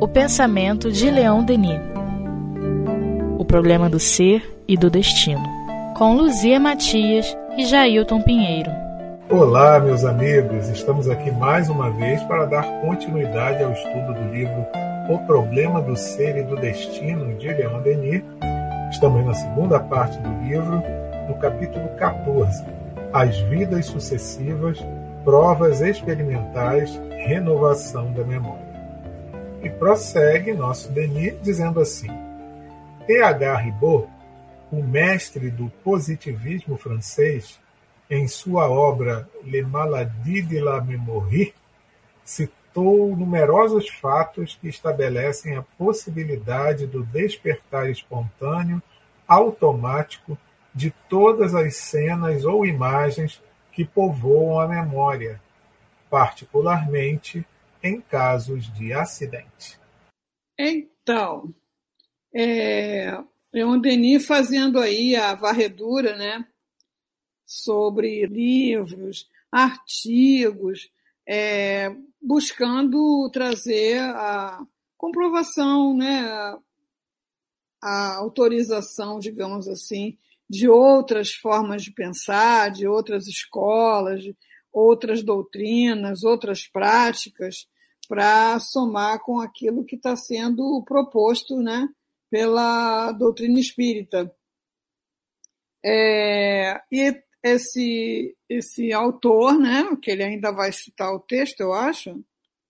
O pensamento de Leão Denis. O problema do ser e do destino. Com Luzia Matias e Jailton Pinheiro. Olá, meus amigos. Estamos aqui mais uma vez para dar continuidade ao estudo do livro O Problema do Ser e do Destino de Leão Denis. Estamos na segunda parte do livro, no capítulo 14, As Vidas Sucessivas provas experimentais, renovação da memória. E prossegue nosso Denis dizendo assim: T.H. Ribot, o mestre do positivismo francês, em sua obra Les Maladies de la Mémoire, citou numerosos fatos que estabelecem a possibilidade do despertar espontâneo, automático, de todas as cenas ou imagens que povoam a memória, particularmente em casos de acidente. Então, é, Leon Denis fazendo aí a varredura, né, sobre livros, artigos, é, buscando trazer a comprovação, né, a, a autorização, digamos assim, de outras formas de pensar, de outras escolas, de outras doutrinas, outras práticas, para somar com aquilo que está sendo proposto né, pela doutrina espírita. É, e esse, esse autor, né, que ele ainda vai citar o texto, eu acho,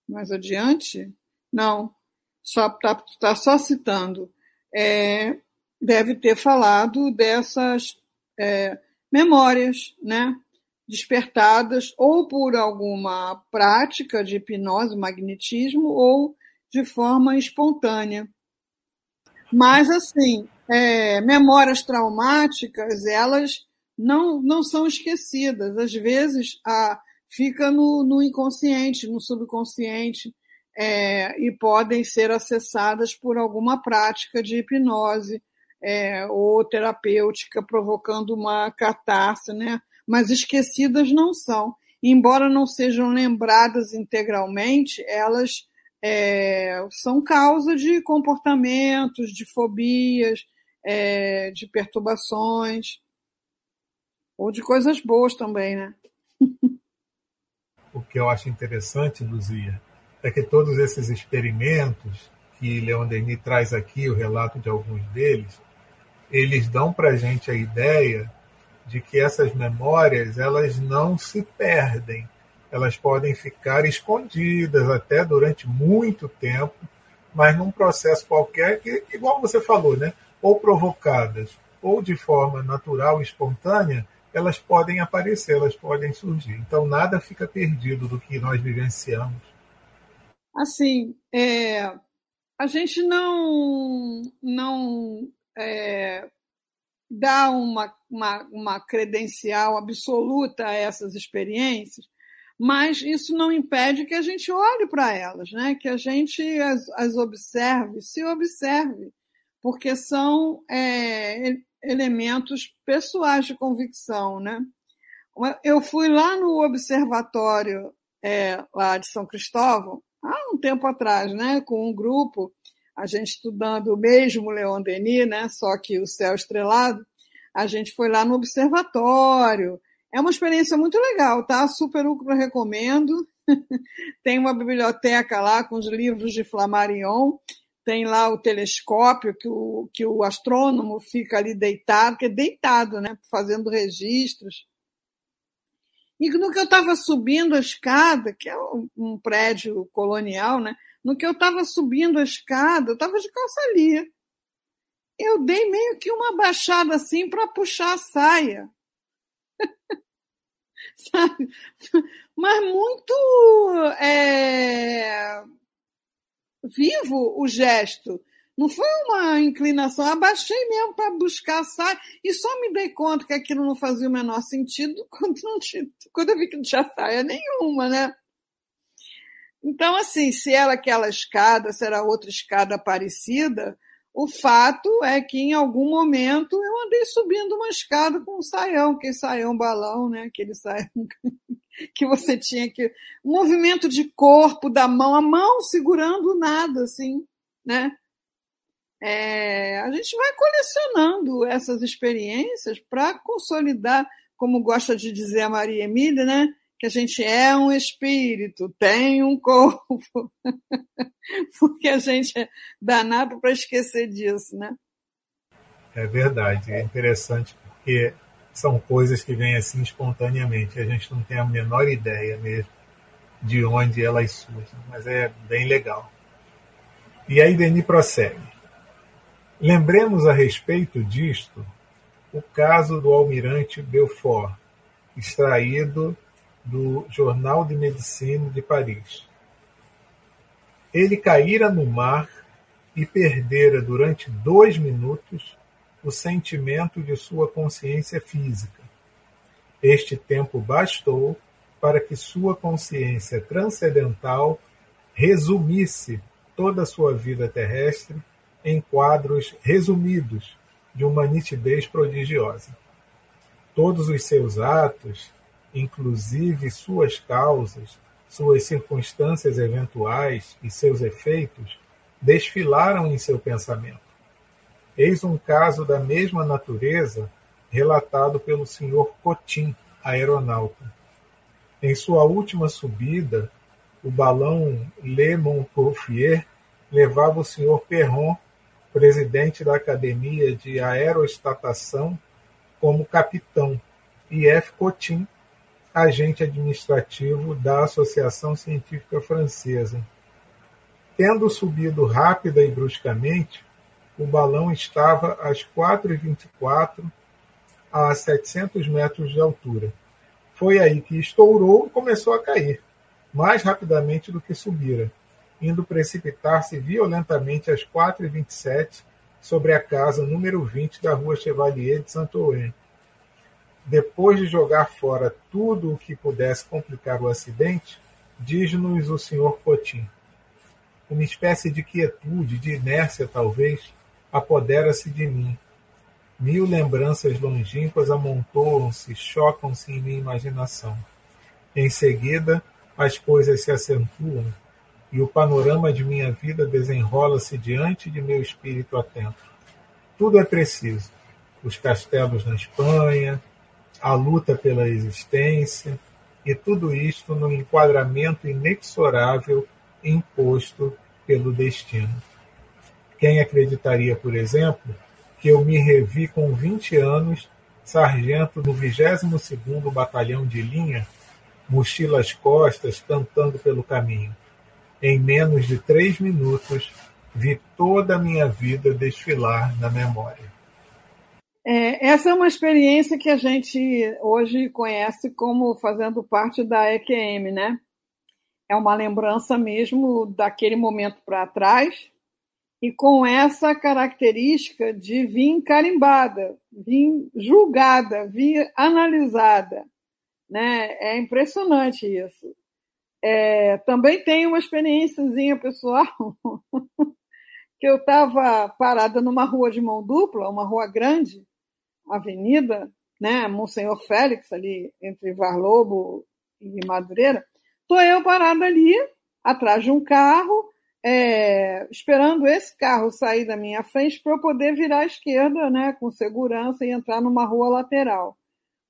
mais adiante, não, só está tá só citando, é, deve ter falado dessas é, memórias, né? Despertadas ou por alguma prática de hipnose, magnetismo, ou de forma espontânea. Mas, assim, é, memórias traumáticas, elas não, não são esquecidas. Às vezes, a, fica no, no inconsciente, no subconsciente, é, e podem ser acessadas por alguma prática de hipnose é, ou terapêutica, provocando uma catarse, né? Mas esquecidas não são. Embora não sejam lembradas integralmente, elas é, são causa de comportamentos, de fobias, é, de perturbações, ou de coisas boas também, né? o que eu acho interessante, Luzia, é que todos esses experimentos que Leon Denis traz aqui, o relato de alguns deles, eles dão para a gente a ideia de que essas memórias elas não se perdem, elas podem ficar escondidas até durante muito tempo, mas num processo qualquer que, igual você falou, né, ou provocadas ou de forma natural, espontânea, elas podem aparecer, elas podem surgir. Então nada fica perdido do que nós vivenciamos. Assim, é, a gente não não é, dá uma, uma, uma credencial absoluta a essas experiências, mas isso não impede que a gente olhe para elas, né? que a gente as, as observe, se observe, porque são é, elementos pessoais de convicção. Né? Eu fui lá no observatório é, lá de São Cristóvão, há um tempo atrás, né, com um grupo a gente estudando o mesmo Leon Denis, né? só que o céu estrelado, a gente foi lá no observatório. É uma experiência muito legal, tá? Super ultra recomendo. tem uma biblioteca lá com os livros de Flammarion, tem lá o telescópio que o, que o astrônomo fica ali deitado, que é deitado, né? Fazendo registros. E no que eu estava subindo a escada, que é um prédio colonial, né? No que eu estava subindo a escada, eu estava de calça ali. Eu dei meio que uma baixada assim para puxar a saia. Sabe? Mas muito é... vivo o gesto. Não foi uma inclinação, abaixei mesmo para buscar a saia e só me dei conta que aquilo não fazia o menor sentido quando, não tinha, quando eu vi que não tinha saia nenhuma, né? Então, assim, se era aquela escada, se era outra escada parecida, O fato é que em algum momento eu andei subindo uma escada com um saião, que saião balão, né? Aquele saião que você tinha que. Um movimento de corpo da mão, a mão segurando nada, assim, né? É, a gente vai colecionando essas experiências para consolidar, como gosta de dizer a Maria Emília, né? Que a gente é um espírito, tem um corpo, porque a gente é danado para esquecer disso, né? É verdade, é interessante porque são coisas que vêm assim espontaneamente, a gente não tem a menor ideia mesmo de onde elas surgem, mas é bem legal. E aí Denis prossegue. Lembremos a respeito disto o caso do almirante Belfort, extraído do Jornal de Medicina de Paris. Ele caíra no mar e perdera durante dois minutos o sentimento de sua consciência física. Este tempo bastou para que sua consciência transcendental resumisse toda a sua vida terrestre em quadros resumidos de uma nitidez prodigiosa. Todos os seus atos, inclusive suas causas, suas circunstâncias eventuais e seus efeitos, desfilaram em seu pensamento. Eis um caso da mesma natureza relatado pelo Sr. Cotin, aeronauta. Em sua última subida, o balão Le Montgolfier levava o Sr. Perron presidente da Academia de Aerostatação, como capitão, e F. Cotin, agente administrativo da Associação Científica Francesa. Tendo subido rápida e bruscamente, o balão estava às 4h24 a 700 metros de altura. Foi aí que estourou e começou a cair, mais rapidamente do que subira indo precipitar-se violentamente às quatro e vinte e sete sobre a casa número 20 da rua Chevalier de Saint-Ouen. Depois de jogar fora tudo o que pudesse complicar o acidente, diz-nos o Sr. Cotin. Uma espécie de quietude, de inércia talvez, apodera-se de mim. Mil lembranças longínquas amontoam-se, chocam-se em minha imaginação. Em seguida, as coisas se acentuam, e o panorama de minha vida desenrola-se diante de meu espírito atento. Tudo é preciso: os castelos na Espanha, a luta pela existência, e tudo isto no enquadramento inexorável imposto pelo destino. Quem acreditaria, por exemplo, que eu me revi com 20 anos, sargento do 22º Batalhão de Linha, mochila às costas, cantando pelo caminho. Em menos de três minutos, vi toda a minha vida desfilar na memória. É, essa é uma experiência que a gente hoje conhece como fazendo parte da EQM, né? É uma lembrança mesmo daquele momento para trás e com essa característica de vir carimbada, vir julgada, vir analisada. Né? É impressionante isso. É, também tem uma experiênciazinha pessoal que eu estava parada numa rua de mão dupla, uma rua grande, avenida, né, Monsenhor Félix, ali entre Varlobo e Madureira. Estou eu parada ali, atrás de um carro, é, esperando esse carro sair da minha frente para eu poder virar à esquerda, né, com segurança e entrar numa rua lateral.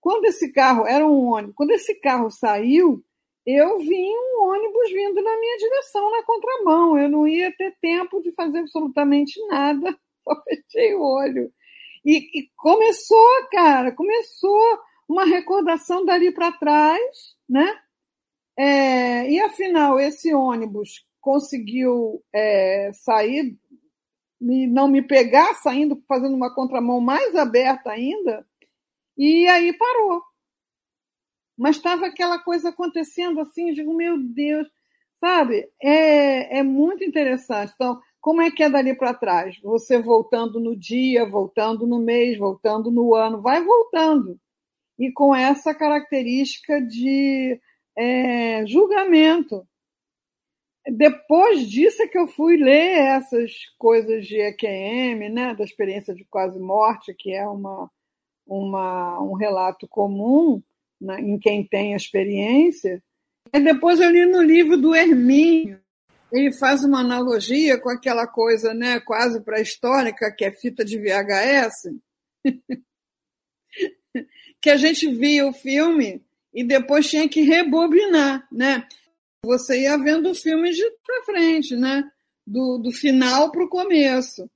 Quando esse carro era um ônibus, quando esse carro saiu, eu vi um ônibus vindo na minha direção na contramão. Eu não ia ter tempo de fazer absolutamente nada. Só fechei o olho. E, e começou, cara, começou uma recordação dali para trás, né? É, e afinal, esse ônibus conseguiu é, sair, me, não me pegar, saindo, fazendo uma contramão mais aberta ainda, e aí parou mas estava aquela coisa acontecendo assim, digo, meu Deus, sabe? É, é muito interessante. Então, como é que é dali para trás? Você voltando no dia, voltando no mês, voltando no ano, vai voltando. E com essa característica de é, julgamento. depois disso é que eu fui ler essas coisas de EQM, né, da experiência de quase morte, que é uma, uma, um relato comum né, em quem tem experiência. E depois eu li no livro do Hermínio, ele faz uma analogia com aquela coisa né, quase pré-histórica, que é fita de VHS, que a gente via o filme e depois tinha que rebobinar, né? Você ia vendo o filme de para frente, né? Do, do final para o começo.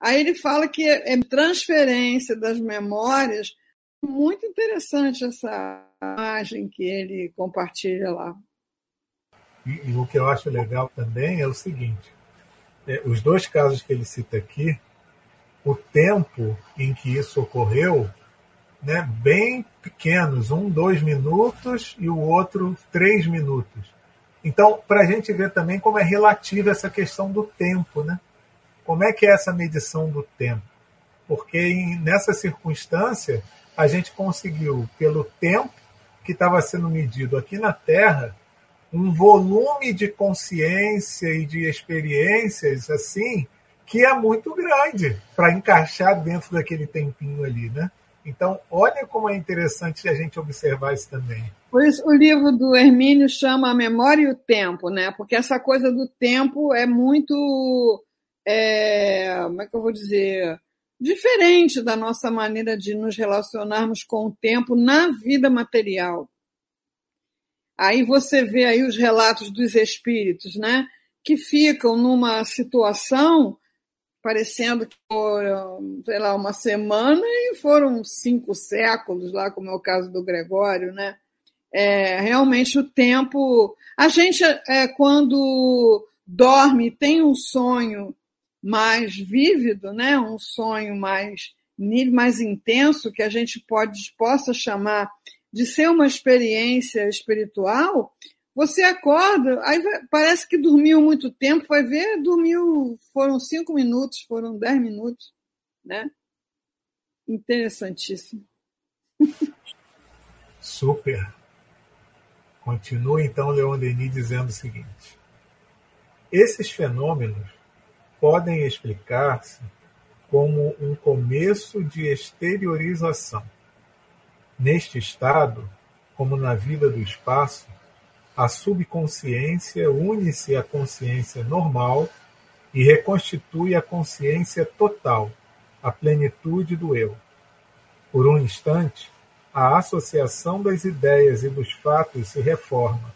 Aí ele fala que é transferência das memórias. Muito interessante essa imagem que ele compartilha lá. E, e o que eu acho legal também é o seguinte: é, os dois casos que ele cita aqui, o tempo em que isso ocorreu, né, bem pequenos, um, dois minutos e o outro, três minutos. Então, para a gente ver também como é relativa essa questão do tempo, né? Como é que é essa medição do tempo? Porque em, nessa circunstância, a gente conseguiu, pelo tempo que estava sendo medido aqui na Terra, um volume de consciência e de experiências assim que é muito grande para encaixar dentro daquele tempinho ali, né? Então, olha como é interessante a gente observar isso também. Por isso, o livro do Hermínio chama A Memória e o Tempo, né? Porque essa coisa do tempo é muito. É, como é que eu vou dizer? Diferente da nossa maneira de nos relacionarmos com o tempo na vida material. Aí você vê aí os relatos dos espíritos, né? Que ficam numa situação parecendo que foram, sei lá, uma semana e foram cinco séculos, lá como é o caso do Gregório, né? É, realmente o tempo. A gente, é, quando dorme, tem um sonho mais vívido, né? um sonho mais, mais intenso, que a gente pode, possa chamar de ser uma experiência espiritual, você acorda, aí parece que dormiu muito tempo, vai ver, dormiu, foram cinco minutos, foram dez minutos, né? Interessantíssimo. Super. Continua então Leon Denis dizendo o seguinte: esses fenômenos podem explicar-se como um começo de exteriorização. Neste estado, como na vida do espaço, a subconsciência une-se à consciência normal e reconstitui a consciência total, a plenitude do eu. Por um instante, a associação das ideias e dos fatos se reforma.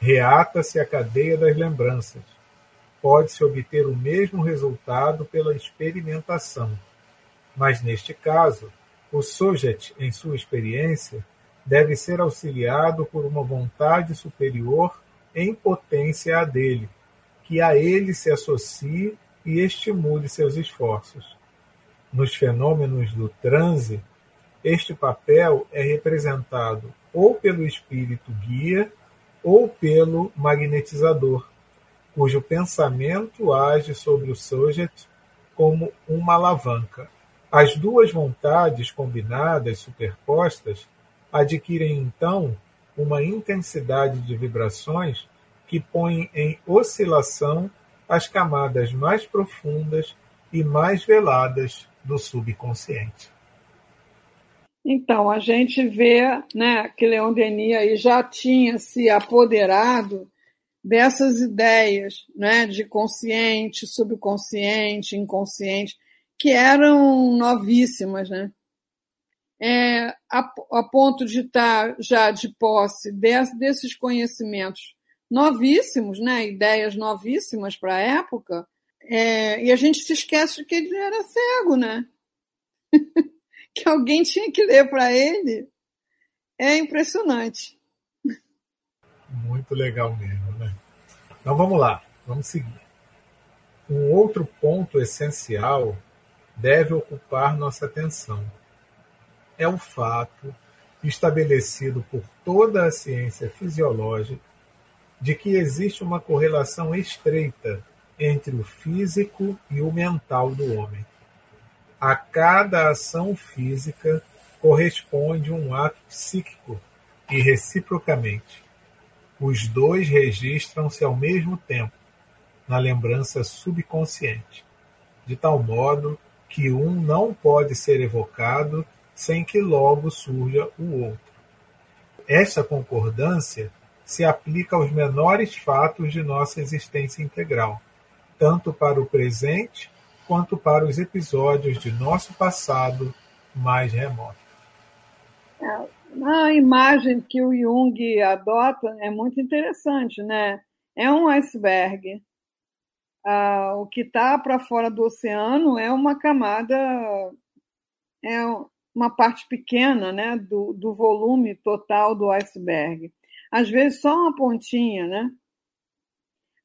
Reata-se a cadeia das lembranças. Pode-se obter o mesmo resultado pela experimentação. Mas, neste caso, o sujeito, em sua experiência, deve ser auxiliado por uma vontade superior em potência à dele, que a ele se associe e estimule seus esforços. Nos fenômenos do transe, este papel é representado ou pelo espírito guia ou pelo magnetizador, cujo pensamento age sobre o sujeito como uma alavanca. As duas vontades combinadas, superpostas, adquirem então uma intensidade de vibrações que põe em oscilação as camadas mais profundas e mais veladas do subconsciente. Então, a gente vê né, que Leon Denis aí já tinha se apoderado dessas ideias né, de consciente, subconsciente, inconsciente, que eram novíssimas. Né? é, a, a, ponto de estar já de posse desses conhecimentos novíssimos, né, ideias novíssimas para a época, é, e a gente se esquece que ele era cego, né? que alguém tinha que ler para ele. É impressionante. Muito legal mesmo, né? Então vamos lá, vamos seguir. Um outro ponto essencial deve ocupar nossa atenção é um fato estabelecido por toda a ciência fisiológica de que existe uma correlação estreita entre o físico e o mental do homem. A cada ação física corresponde um ato psíquico e reciprocamente. os dois registram-se ao mesmo tempo na lembrança subconsciente, de tal modo que um não pode ser evocado sem que logo surja o outro. Esta concordância se aplica aos menores fatos de nossa existência integral, tanto para o presente quanto para os episódios de nosso passado mais remoto. É, a imagem que o Jung adota é muito interessante, né? É um iceberg. Ah, o que está para fora do oceano é uma camada, é uma parte pequena né, do, do volume total do iceberg. Às vezes só uma pontinha, né?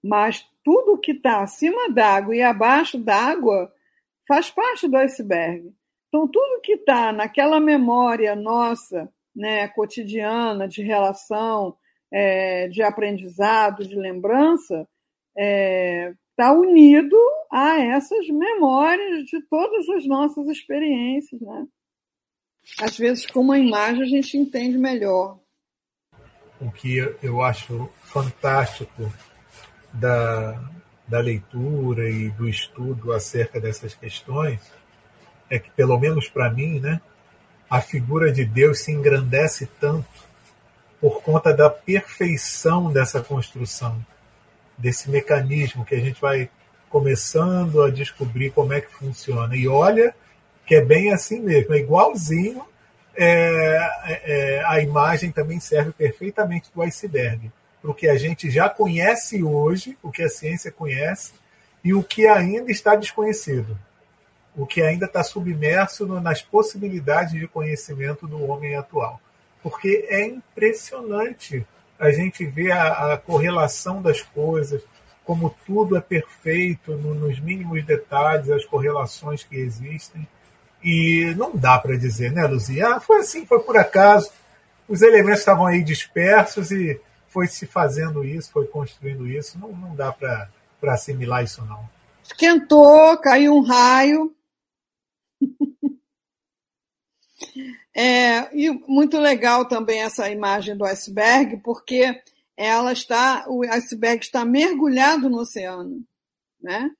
Mas tudo que está acima d'água e abaixo d'água faz parte do iceberg. Então, tudo que está naquela memória nossa, né, cotidiana, de relação, é, de aprendizado, de lembrança, é, tá unido a essas memórias de todas as nossas experiências. Né? Às vezes, com uma imagem, a gente entende melhor. O que eu acho fantástico da, da leitura e do estudo acerca dessas questões é que, pelo menos para mim, né, a figura de Deus se engrandece tanto por conta da perfeição dessa construção, desse mecanismo que a gente vai começando a descobrir como é que funciona. E olha que é bem assim mesmo, é igualzinho. É, é, a imagem também serve perfeitamente do iceberg, para o que a gente já conhece hoje, o que a ciência conhece, e o que ainda está desconhecido o que ainda está submerso nas possibilidades de conhecimento do homem atual. Porque é impressionante a gente ver a, a correlação das coisas, como tudo é perfeito, no, nos mínimos detalhes, as correlações que existem. E não dá para dizer, né, Luzia? Ah, foi assim, foi por acaso. Os elementos estavam aí dispersos e foi se fazendo isso, foi construindo isso. Não, não dá para assimilar isso, não. Esquentou, caiu um raio, é, e muito legal também essa imagem do iceberg, porque ela está, o iceberg está mergulhado no oceano, né?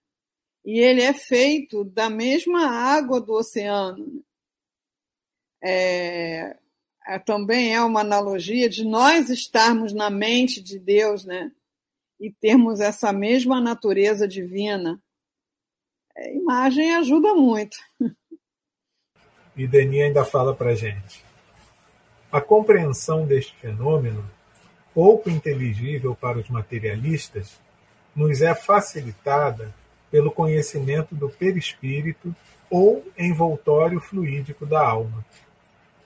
E ele é feito da mesma água do oceano. É, é, também é uma analogia de nós estarmos na mente de Deus, né? E termos essa mesma natureza divina. É, imagem ajuda muito. E Denis ainda fala para a gente. A compreensão deste fenômeno, pouco inteligível para os materialistas, nos é facilitada pelo conhecimento do perispírito ou envoltório fluídico da alma.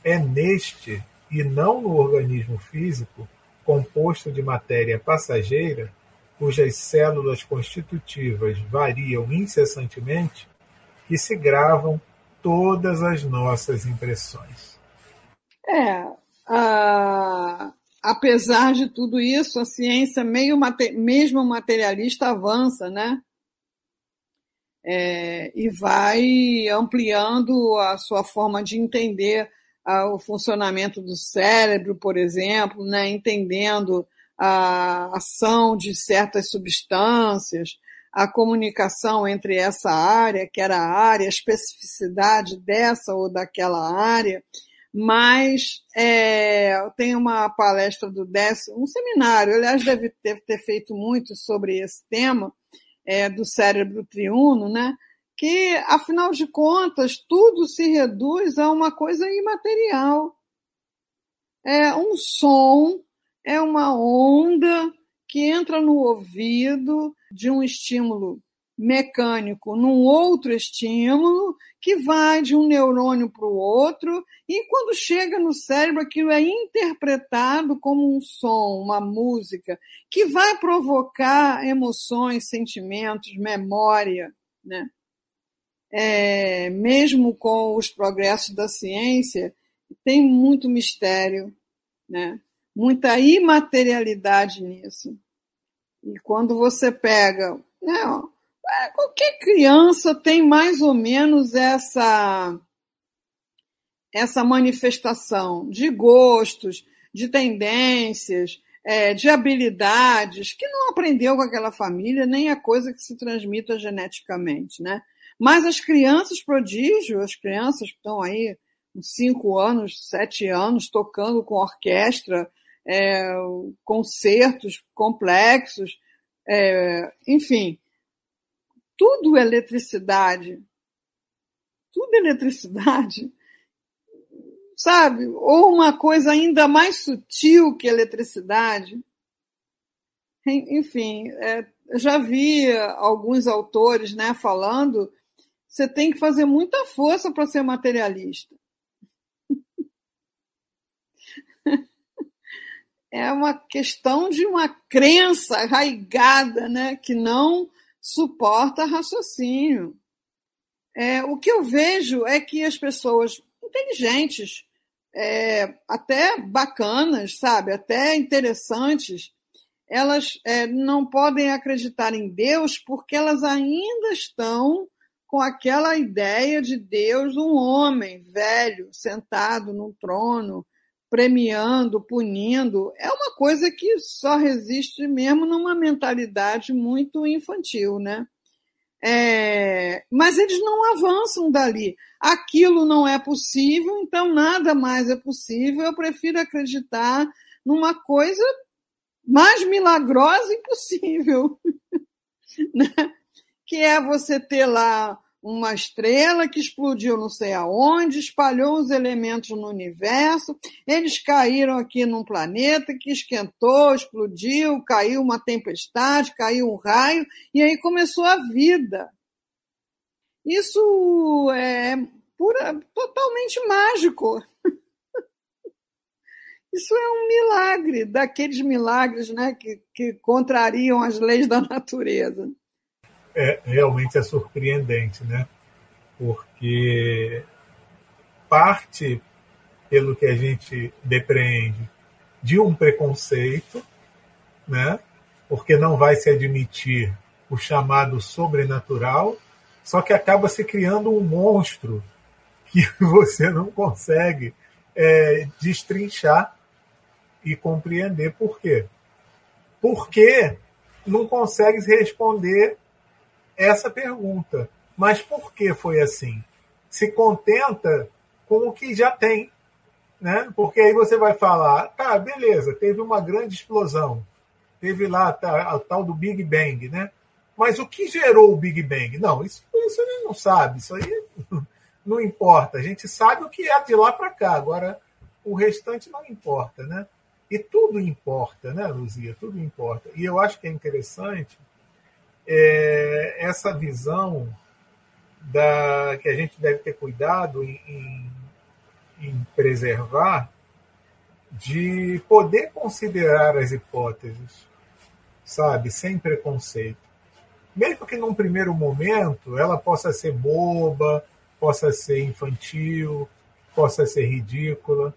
É neste, e não no organismo físico, composto de matéria passageira, cujas células constitutivas variam incessantemente, que se gravam todas as nossas impressões. É, apesar de tudo isso, a ciência, meio mesmo materialista, avança, né? É, e vai ampliando a sua forma de entender o funcionamento do cérebro, por exemplo, né? entendendo a ação de certas substâncias, a comunicação entre essa área, que era a área, a especificidade dessa ou daquela área, mas é, tem uma palestra do décimo, um seminário, aliás, deve ter, ter feito muito sobre esse tema, é, do cérebro triuno, né? que, afinal de contas, tudo se reduz a uma coisa imaterial. É um som, é uma onda que entra no ouvido, de um estímulo mecânico num outro estímulo, que vai de um neurônio para o outro, e quando chega no cérebro, aquilo é interpretado como um som, uma música, que vai provocar emoções, sentimentos, memória. Né? É, mesmo com os progressos da ciência, tem muito mistério, né? Muita imaterialidade nisso. E quando você pega, né, é, qualquer criança tem mais ou menos essa essa manifestação de gostos, de tendências, é, de habilidades que não aprendeu com aquela família, nem é coisa que se transmita geneticamente, né? Mas as crianças prodígio, as crianças que estão aí cinco anos, sete anos, tocando com orquestra, é, concertos complexos, é, enfim, tudo eletricidade. Tudo eletricidade. Sabe? Ou uma coisa ainda mais sutil que eletricidade. Enfim, é, já vi alguns autores né, falando você tem que fazer muita força para ser materialista. é uma questão de uma crença arraigada, né, que não suporta raciocínio. É, o que eu vejo é que as pessoas inteligentes, é, até bacanas, sabe, até interessantes, elas é, não podem acreditar em Deus porque elas ainda estão com aquela ideia de Deus um homem velho sentado num trono premiando, punindo, é uma coisa que só resiste mesmo numa mentalidade muito infantil, né? É, mas eles não avançam dali. Aquilo não é possível, então nada mais é possível. Eu prefiro acreditar numa coisa mais milagrosa impossível, né? que é você ter lá uma estrela que explodiu não sei aonde, espalhou os elementos no universo, eles caíram aqui num planeta que esquentou, explodiu, caiu uma tempestade, caiu um raio, e aí começou a vida. Isso é pura, totalmente mágico. Isso é um milagre, daqueles milagres né, que, que contrariam as leis da natureza é, realmente é surpreendente, né? Porque parte, pelo que a gente depreende, de um preconceito, né? Porque não vai se admitir o chamado sobrenatural, só que acaba se criando um monstro que você não consegue é, destrinchar e compreender por quê. Porque não consegue responder essa pergunta. Mas por que foi assim? Se contenta com o que já tem. Né? Porque aí você vai falar, tá, beleza, teve uma grande explosão, teve lá tá, a tal do Big Bang, né? Mas o que gerou o Big Bang? Não, isso, isso a gente não sabe, isso aí não importa. A gente sabe o que é de lá para cá, agora o restante não importa, né? E tudo importa, né, Luzia? Tudo importa. E eu acho que é interessante é, essa visão da, que a gente deve ter cuidado em, em, em preservar, de poder considerar as hipóteses, sabe, sem preconceito. Mesmo que num primeiro momento ela possa ser boba, possa ser infantil, possa ser ridícula.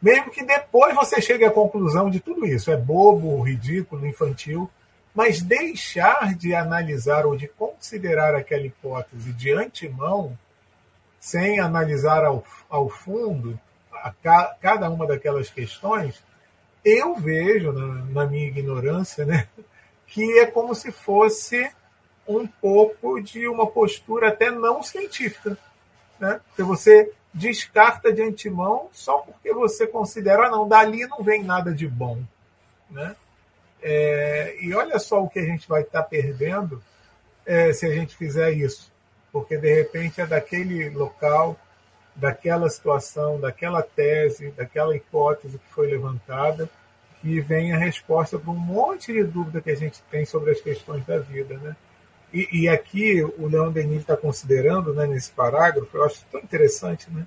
Mesmo que depois você chegue à conclusão de tudo isso, é bobo, ridículo, infantil, mas deixar de analisar ou de considerar aquela hipótese de antemão, sem analisar ao, ao fundo a, a, cada uma daquelas questões, eu vejo, na, na minha ignorância, né, que é como se fosse um pouco de uma postura até não científica. Né? Porque você descarta de antemão só porque você considera, ah, não, dali não vem nada de bom. Né? É, e olha só o que a gente vai estar tá perdendo é, se a gente fizer isso, porque de repente é daquele local, daquela situação, daquela tese, daquela hipótese que foi levantada, que vem a resposta para um monte de dúvida que a gente tem sobre as questões da vida. Né? E, e aqui o Leão Denis está considerando, né, nesse parágrafo, eu acho tão interessante, né,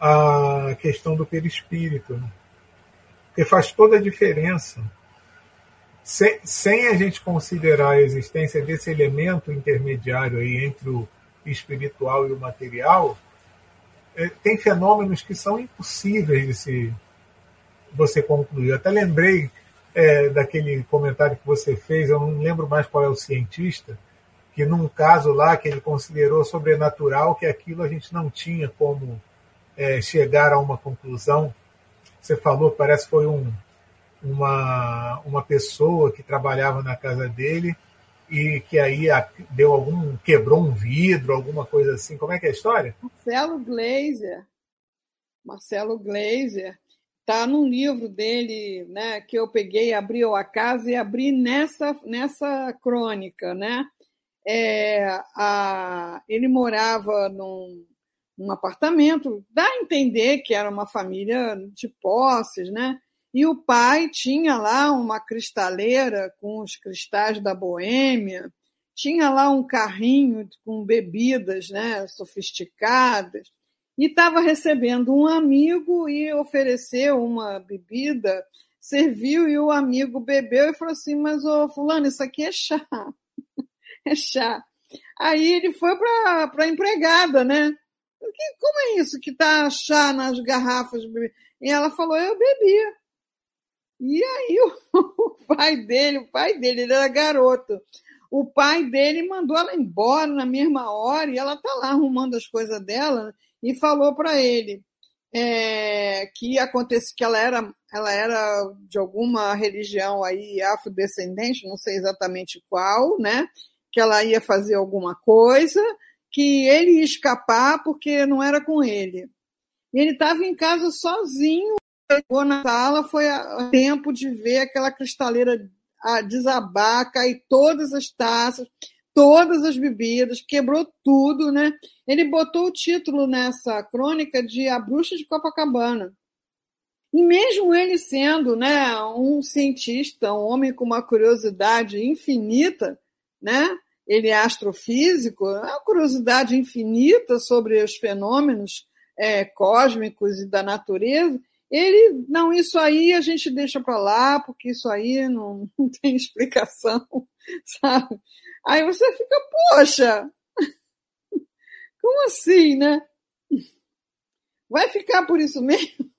a questão do perispírito, né? porque faz toda a diferença sem, sem a gente considerar a existência desse elemento intermediário aí entre o espiritual e o material, é, tem fenômenos que são impossíveis de se você concluir. Eu até lembrei é, daquele comentário que você fez, eu não lembro mais qual é o cientista, que num caso lá que ele considerou sobrenatural que aquilo a gente não tinha como é, chegar a uma conclusão. Você falou, parece que foi um uma, uma pessoa que trabalhava na casa dele e que aí deu algum quebrou um vidro, alguma coisa assim. Como é que é a história? Marcelo Gleiser. Marcelo Gleiser está num livro dele, né, que eu peguei, abri a casa e abri nessa nessa crônica, né? É, a, ele morava num, num apartamento, dá a entender que era uma família de posses, né? E o pai tinha lá uma cristaleira com os cristais da Boêmia, tinha lá um carrinho com bebidas né, sofisticadas, e estava recebendo um amigo e ofereceu uma bebida, serviu e o amigo bebeu e falou assim: Mas, ô, Fulano, isso aqui é chá. é chá. Aí ele foi para a empregada, né? Como é isso que tá chá nas garrafas? E ela falou: Eu bebi. E aí o pai dele, o pai dele, ele era garoto. O pai dele mandou ela embora na mesma hora e ela tá lá arrumando as coisas dela e falou para ele é, que acontece que ela era ela era de alguma religião aí afrodescendente, não sei exatamente qual, né? Que ela ia fazer alguma coisa, que ele ia escapar porque não era com ele. E ele estava em casa sozinho chegou na sala foi a tempo de ver aquela cristaleira desabar, cair todas as taças, todas as bebidas, quebrou tudo, né? Ele botou o título nessa crônica de A Bruxa de Copacabana. E mesmo ele sendo né, um cientista, um homem com uma curiosidade infinita, né? ele é astrofísico, é uma curiosidade infinita sobre os fenômenos é, cósmicos e da natureza, ele, não, isso aí a gente deixa para lá, porque isso aí não, não tem explicação, sabe? Aí você fica, poxa, como assim, né? Vai ficar por isso mesmo?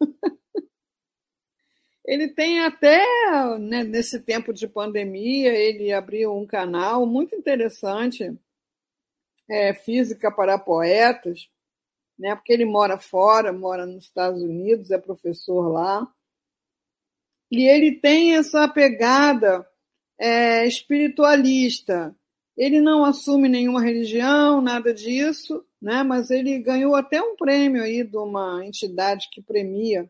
Ele tem até, né, nesse tempo de pandemia, ele abriu um canal muito interessante, é, Física para Poetas, né? porque ele mora fora, mora nos Estados Unidos, é professor lá. E ele tem essa pegada é, espiritualista. Ele não assume nenhuma religião, nada disso, né? mas ele ganhou até um prêmio aí de uma entidade que premia.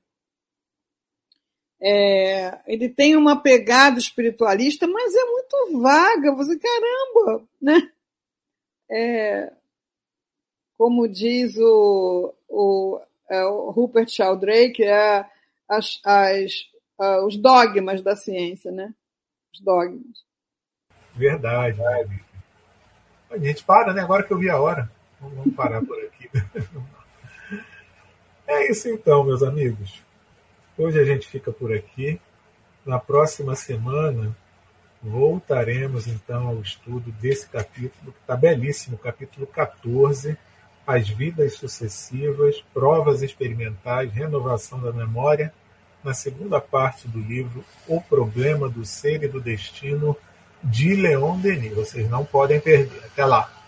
É, ele tem uma pegada espiritualista, mas é muito vaga. Você, caramba, né? É, como diz o, o, é, o Rupert Sheldrake, é as, as, uh, os dogmas da ciência, né? Os dogmas. Verdade. Né? A gente para, né? Agora que eu vi a hora. Vamos parar por aqui. É isso então, meus amigos. Hoje a gente fica por aqui. Na próxima semana voltaremos então ao estudo desse capítulo, que está belíssimo, capítulo 14 as vidas sucessivas, provas experimentais, renovação da memória, na segunda parte do livro O Problema do Ser e do Destino, de Leon Denis. Vocês não podem perder. Até lá!